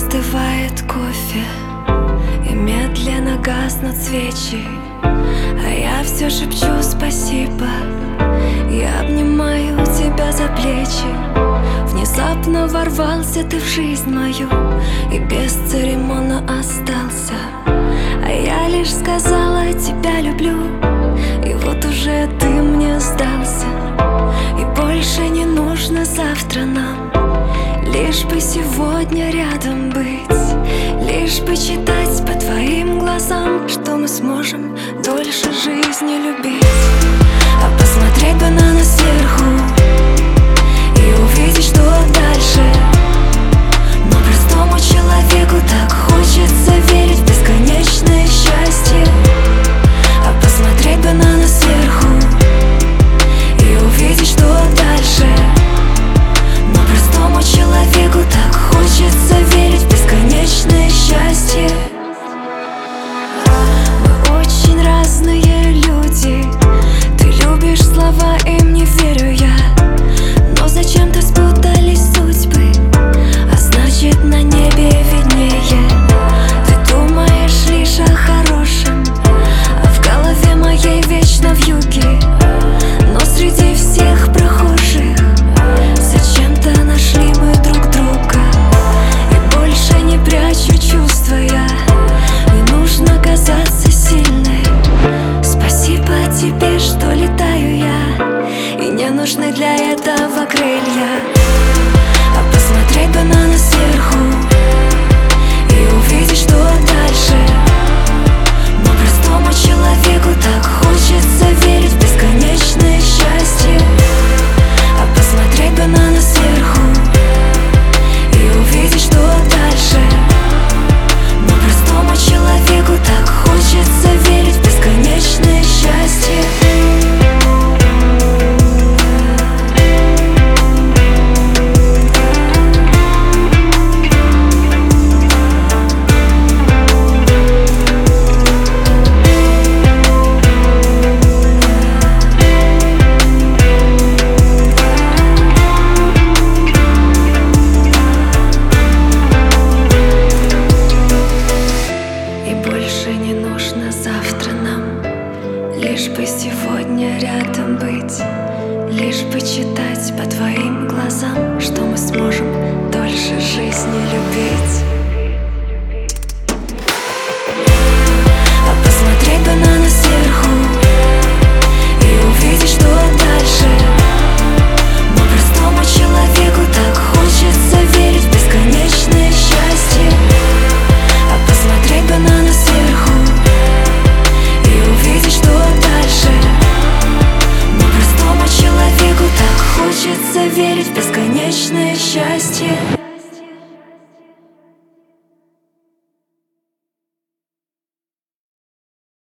Остывает кофе и медленно гаснут свечи. А я все шепчу спасибо. Я обнимаю тебя за плечи. Внезапно ворвался ты в жизнь мою И без церемона остался. А я лишь сказала тебя люблю И вот уже ты мне сдался. И больше не нужно завтра нам. Лишь бы сегодня рядом быть Лишь бы читать по твоим глазам Что мы сможем дольше жизни любить для этого крылья. А посмотреть бы на нас сверху больше не нужно завтра нам. Лишь бы сегодня рядом быть Лишь бы читать по твоим глазам Что мы сможем дольше жизни любить